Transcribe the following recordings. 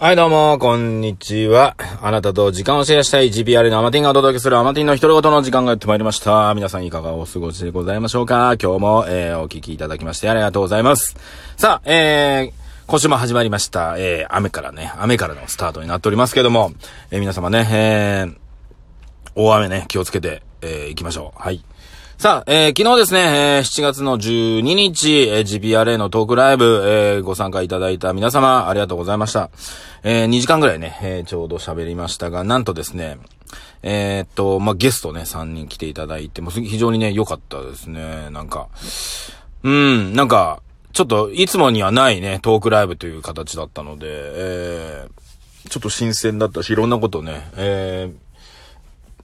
はい、どうも、こんにちは。あなたと時間をシェアしたい GPR のアマティンがお届けするアマティンの独り言の時間がやってまいりました。皆さんいかがお過ごしでございましょうか今日も、えー、お聞きいただきましてありがとうございます。さあ、えー、今週も始まりました。えー、雨からね、雨からのスタートになっておりますけども、えー、皆様ね、えー、大雨ね、気をつけて、えー、行きましょう。はい。さあ、えー、昨日ですね、えー、7月の12日、えー、GPRA のトークライブ、えー、ご参加いただいた皆様、ありがとうございました。えー、2時間ぐらいね、えー、ちょうど喋りましたが、なんとですね、えー、っと、まあ、ゲストね、3人来ていただいて、もう非常にね、良かったですね。なんか、うん、なんか、ちょっと、いつもにはないね、トークライブという形だったので、えー、ちょっと新鮮だったし、いろんなことね、えー、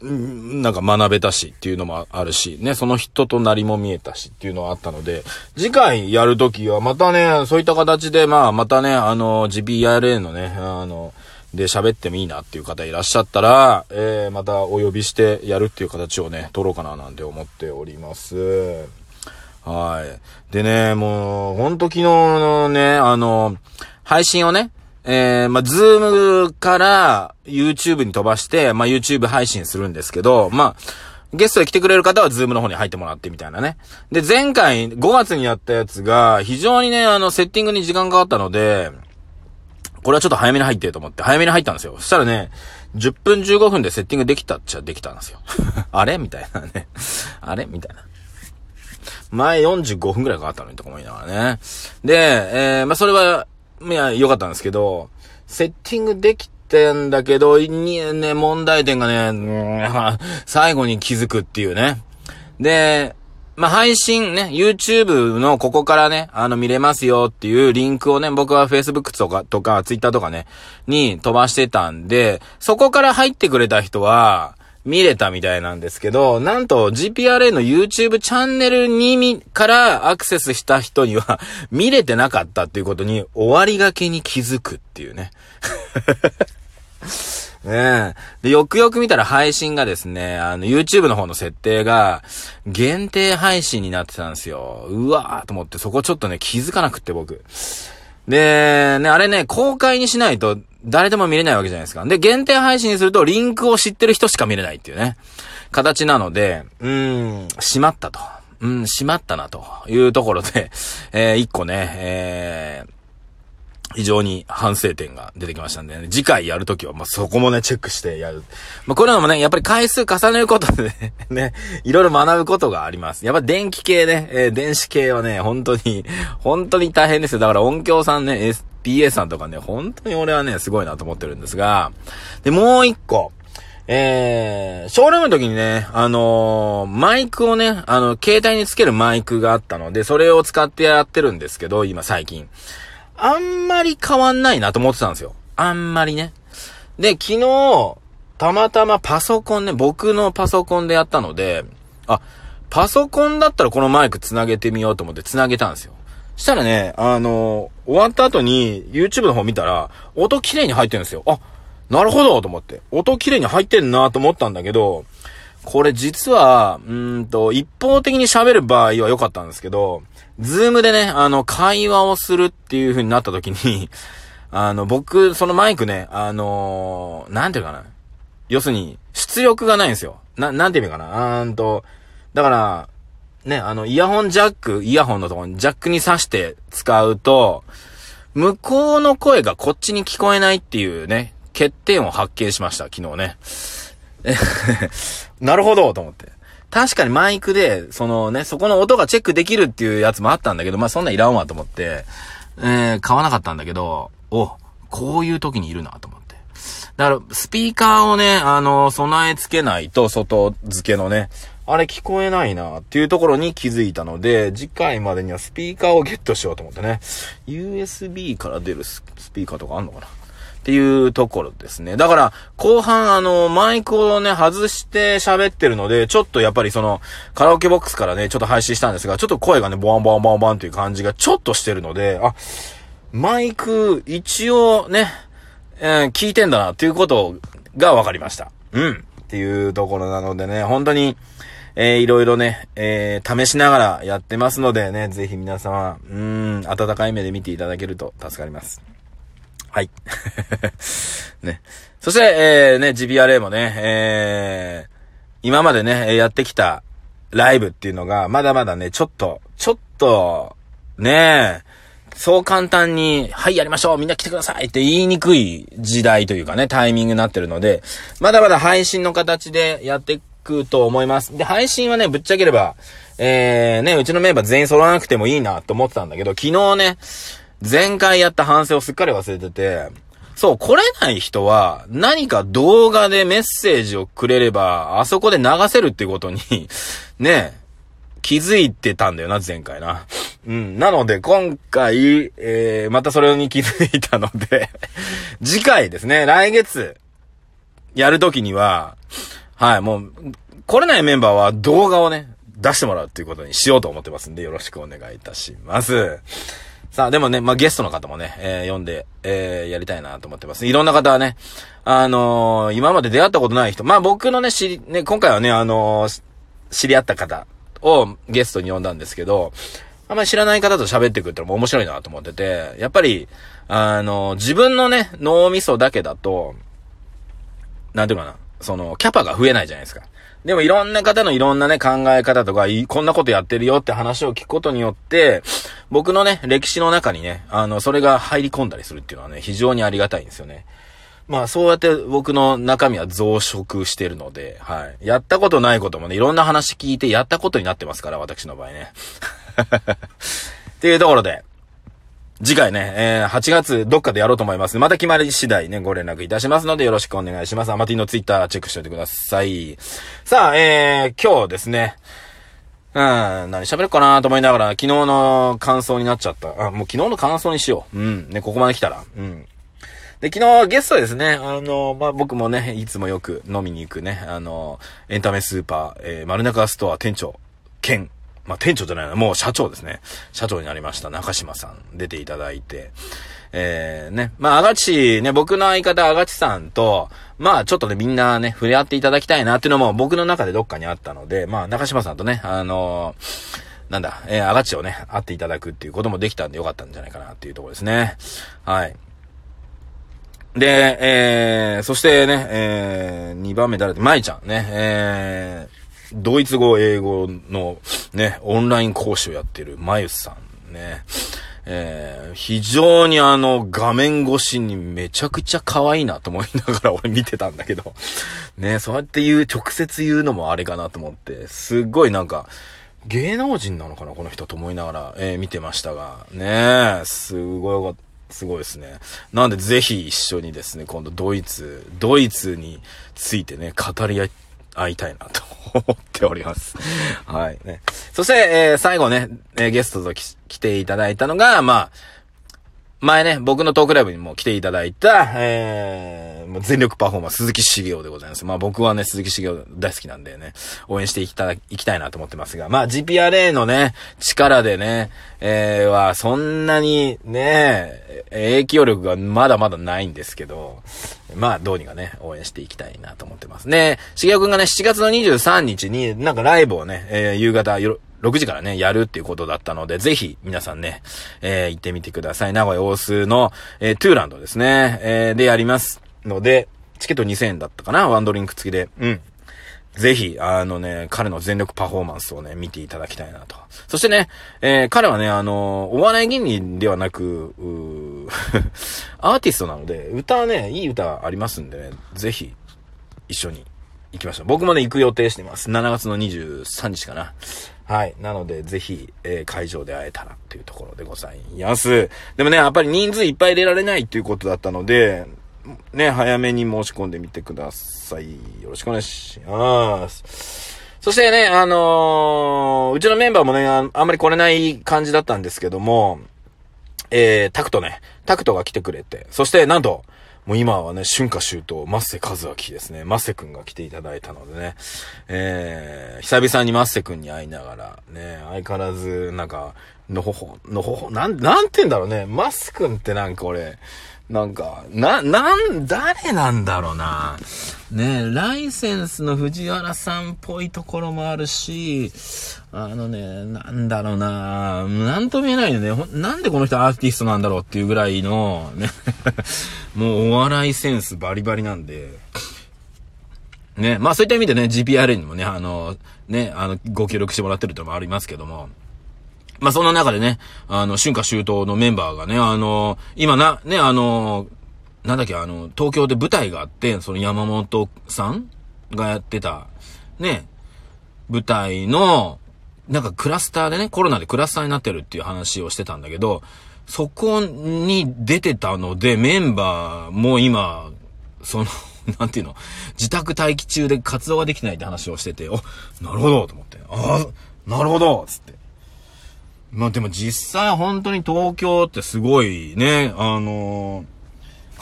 なんか学べたしっていうのもあるし、ね、その人となりも見えたしっていうのはあったので、次回やるときはまたね、そういった形で、まあ、またね、あの、GPRA のね、あの、で喋ってもいいなっていう方いらっしゃったら、えー、またお呼びしてやるっていう形をね、取ろうかななんて思っております。はい。でね、もう、ほんと昨日のね、あの、配信をね、えー、まあ、ズームから YouTube に飛ばして、まあ、YouTube 配信するんですけど、まあ、ゲストで来てくれる方はズームの方に入ってもらってみたいなね。で、前回5月にやったやつが、非常にね、あの、セッティングに時間かかったので、これはちょっと早めに入ってと思って、早めに入ったんですよ。そしたらね、10分15分でセッティングできたっちゃできたんですよ。あれ？みたいなね。あれ？みたいな。前45分くらいかかったのにとか思いながらね。で、えー、まあ、それは、いや、良かったんですけど、セッティングできてんだけど、に、ね、問題点がね、最後に気づくっていうね。で、まあ、配信ね、YouTube のここからね、あの見れますよっていうリンクをね、僕は Facebook とか、とか Twitter とかね、に飛ばしてたんで、そこから入ってくれた人は、見れたみたいなんですけど、なんと GPRA の YouTube チャンネルにみ、からアクセスした人には 見れてなかったっていうことに終わりがけに気づくっていうね。ねえ。で、よくよく見たら配信がですね、あの、YouTube の方の設定が、限定配信になってたんですよ。うわーと思って、そこちょっとね、気づかなくって僕。で、ね、あれね、公開にしないと、誰でも見れないわけじゃないですか。で、限定配信にすると、リンクを知ってる人しか見れないっていうね、形なので、うーん、しまったと。うん、しまったな、というところで、えー、一個ね、えー、非常に反省点が出てきましたんでね、次回やるときは、まあ、そこもね、チェックしてやる。まあ、これもね、やっぱり回数重ねることでね、ね、いろいろ学ぶことがあります。やっぱ電気系ね、えー、電子系はね、本当に、本当に大変ですよ。だから音響さんね、PA さんとかね、本当に俺はね、すごいなと思ってるんですが、で、もう一個、えー、ショールームの時にね、あのー、マイクをね、あの、携帯につけるマイクがあったので、それを使ってやってるんですけど、今最近。あんまり変わんないなと思ってたんですよ。あんまりね。で、昨日、たまたまパソコンね、僕のパソコンでやったので、あ、パソコンだったらこのマイク繋げてみようと思って繋げたんですよ。したらね、あのー、終わった後に YouTube の方見たら、音綺麗に入ってるんですよ。あ、なるほどと思って。音綺麗に入ってんなと思ったんだけど、これ実は、うんと、一方的に喋る場合は良かったんですけど、ズームでね、あの、会話をするっていう風になった時に、あの、僕、そのマイクね、あのー、なんていうかな。要するに、出力がないんですよ。な、なんていうかな。あーんと、だから、ね、あの、イヤホンジャック、イヤホンのところにジャックに挿して使うと、向こうの声がこっちに聞こえないっていうね、欠点を発見しました、昨日ね。なるほど、と思って。確かにマイクで、そのね、そこの音がチェックできるっていうやつもあったんだけど、まあそんないらんわと思って、えー、買わなかったんだけど、お、こういう時にいるなと思って。だから、スピーカーをね、あの、備え付けないと、外付けのね、あれ聞こえないなっていうところに気づいたので、次回までにはスピーカーをゲットしようと思ってね。USB から出るスピーカーとかあんのかな？っていうところですね。だから、後半あの、マイクをね、外して喋ってるので、ちょっとやっぱりその、カラオケボックスからね、ちょっと配信したんですが、ちょっと声がね、ボワンボワンボワンボワンっていう感じがちょっとしてるので、あ、マイク、一応ね、えー、聞いてんだなっていうことが分かりました。うん。っていうところなのでね、本当に、えー、いろいろね、えー、試しながらやってますのでね、ぜひ皆様、うん、温かい目で見ていただけると助かります。はい。ね。そして、えー、ね、GBRA もね、えー、今までね、やってきたライブっていうのが、まだまだね、ちょっと、ちょっと、ねえ、そう簡単に、はい、やりましょうみんな来てくださいって言いにくい時代というかね、タイミングになってるので、まだまだ配信の形でやってくと思います。で、配信はね、ぶっちゃければ、えー、ね、うちのメンバー全員揃わなくてもいいなと思ってたんだけど、昨日ね、前回やった反省をすっかり忘れてて、そう、来れない人は、何か動画でメッセージをくれれば、あそこで流せるってことに ね、気づいてたんだよな、前回な。うん。なので、今回、えー、またそれに気づいたので 次回ですね、来月、やるときには、はい、もう、来れないメンバーは動画をね、出してもらうっていうことにしようと思ってますんで、よろしくお願いいたします。さあ、でもね、まあ、ゲストの方もね、えー、読んで、えー、やりたいなと思ってます。いろんな方はね、あのー、今まで出会ったことない人、まあ、僕のね、知り、ね、今回はね、あの、知り合った方をゲストに呼んだんですけど、あんまり知らない方と喋ってくるってのも面白いなと思ってて、やっぱり、あの、自分のね、脳みそだけだと、なんていうかな、その、キャパが増えないじゃないですか。でもいろんな方のいろんなね、考え方とか、こんなことやってるよって話を聞くことによって、僕のね、歴史の中にね、あの、それが入り込んだりするっていうのはね、非常にありがたいんですよね。まあそうやって僕の中身は増殖してるので、はい。やったことないこともね、いろんな話聞いてやったことになってますから、私の場合ね。っていうところで、次回ね、えー、8月どっかでやろうと思います。また決まり次第ね、ご連絡いたしますのでよろしくお願いします。アマティのツイッターチェックしておいてください。さあ、えー、今日ですね、うん、何喋るかなと思いながら、昨日の感想になっちゃった。あ、もう昨日の感想にしよう。うん、ね、ここまで来たら。うん。で、昨日ゲストですね、あの、まあ、僕もね、いつもよく飲みに行くね、あの、エンタメスーパー、えー、丸中ストア店長、兼、まあ、店長じゃないな、もう社長ですね。社長になりました中島さん、出ていただいて、えー、ね、まあ、あがち、ね、僕の相方あがちさんと、まあ、ちょっとね、みんなね、触れ合っていただきたいなっていうのも僕の中でどっかにあったので、まあ、中島さんとね、あのー、なんだ、えー、あがちをね、会っていただくっていうこともできたんでよかったんじゃないかなっていうところですね。はい。で、えー、そしてね、えー、2番目誰だ？舞ちゃんね、えー、ドイツ語、英語のね、オンライン講師をやってるまゆさん。ね、えー、非常にあの、画面越しにめちゃくちゃ可愛いなと思いながら俺見てたんだけど、ね、そうやって言う、直接言うのもあれかなと思って、すっごいなんか、芸能人なのかなこの人と思いながら、えー、見てましたが、ねすごい。すごいですね。なんでぜひ一緒にですね、今度ドイツ、ドイツについてね、語り合っ会いたいなと思っております。はい。ね。そして、えー、最後ね、えー、ゲストと来ていただいたのが、まあ、前ね、僕のトークライブにも来ていただいた、えー、全力パフォーマー鈴木茂雄でございます。まあ僕はね、鈴木茂雄大好きなんでね、応援していきた、いきたいなと思ってますが、まあ GPRA のね、力でね、えー、は、そんなにね、影響力がまだまだないんですけど、まあどうにかね、応援していきたいなと思ってますね。茂雄くんがね、7月の23日になんかライブをね、えー、夕方、6時からね、やるっていうことだったので、ぜひ皆さんね、えー、行ってみてください。名古屋大須の、えー、トゥーランドですね、えー、でやりますので、チケット2000円だったかなワンドリンク付きで。うん。ぜひ、あのね、彼の全力パフォーマンスをね、見ていただきたいなと。そしてね、えー、彼はね、あの、お笑い芸人ではなく、アーティストなので、歌はね、いい歌ありますんでね、ぜひ、一緒に行きましょう。僕もね、行く予定してます。7月の23日かな。はい。なので、ぜひ、えー、会場で会えたらというところでございます。でもね、やっぱり人数いっぱい出られないっていうことだったので、ね、早めに申し込んでみてください。よろしくお願いします。そしてね、あのー、うちのメンバーもねあ、あんまり来れない感じだったんですけども、えー、タクトね、タクトが来てくれて、そしてなんと、もう今はね、春夏秋冬、マッセ和明ですね。マッセくんが来ていただいたのでね。えー、久々にマッセくんに会いながら、ね、相変わらず、なんか、のほほ、のほほ、なん、なんて言うんだろうね。マスくんってなんか俺、なんか、な、なん、誰なんだろうな。ねライセンスの藤原さんっぽいところもあるし、あのね、なんだろうな。なんとも言えないよね。なんでこの人アーティストなんだろうっていうぐらいの、ね。もうお笑いセンスバリバリなんで、ね、まあそういった意味でね、GPR にもね、あの、ね、あの、ご協力してもらってるってのもありますけども、まあそんな中でね、あの、春夏秋冬のメンバーがね、あの、今な、ね、あの、なんだっけ、あの、東京で舞台があって、その山本さんがやってた、ね、舞台の、なんかクラスターでね、コロナでクラスターになってるっていう話をしてたんだけど、そこに出てたので、メンバーも今、その、なんていうの、自宅待機中で活動ができないって話をしてて、お、なるほどと思って、ああ、なるほどつって。まあでも実際本当に東京ってすごいね、あのー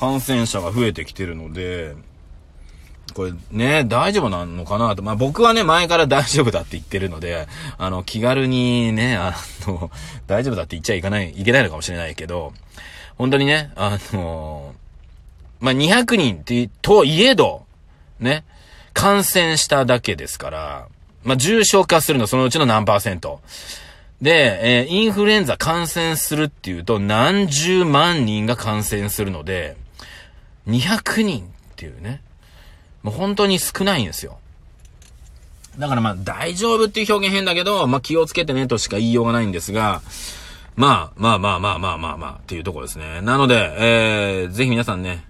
感染者が増えてきてるので、これね、大丈夫なのかなと。まあ僕はね、前から大丈夫だって言ってるので、あの、気軽にね、あの、大丈夫だって言っちゃいかない、いけないのかもしれないけど、本当にね、あの、まあ200人って、といえど、ね、感染しただけですから、まあ重症化するのそのうちの何パーセント。で、えー、インフルエンザ感染するっていうと何十万人が感染するので、200人っていうね。もう本当に少ないんですよ。だからまあ大丈夫っていう表現変だけど、まあ気をつけてねとしか言いようがないんですが、まあまあまあまあまあまあまあっていうところですね。なので、えー、ぜひ皆さんね、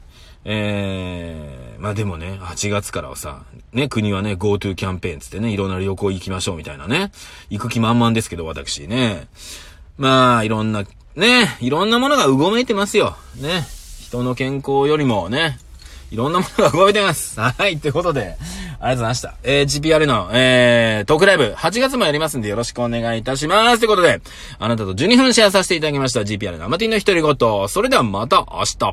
えー、まあでもね、8月からはさ、ね、国はね、GoTo キャンペーンつってね、いろんな旅行行きましょうみたいなね、行く気満々ですけど、私ね。まあ、いろんな、ね、いろんなものがうごめいてますよ。ね。人の健康よりもね、いろんなものが動いてます。はい、ってことで、ありがとうございました。えー、GPR の、えー、トークライブ、8月もやりますんでよろしくお願いいたします。ということで、あなたと12分シェアさせていただきました GPR のアマティンの一人ごと。それではまた明日。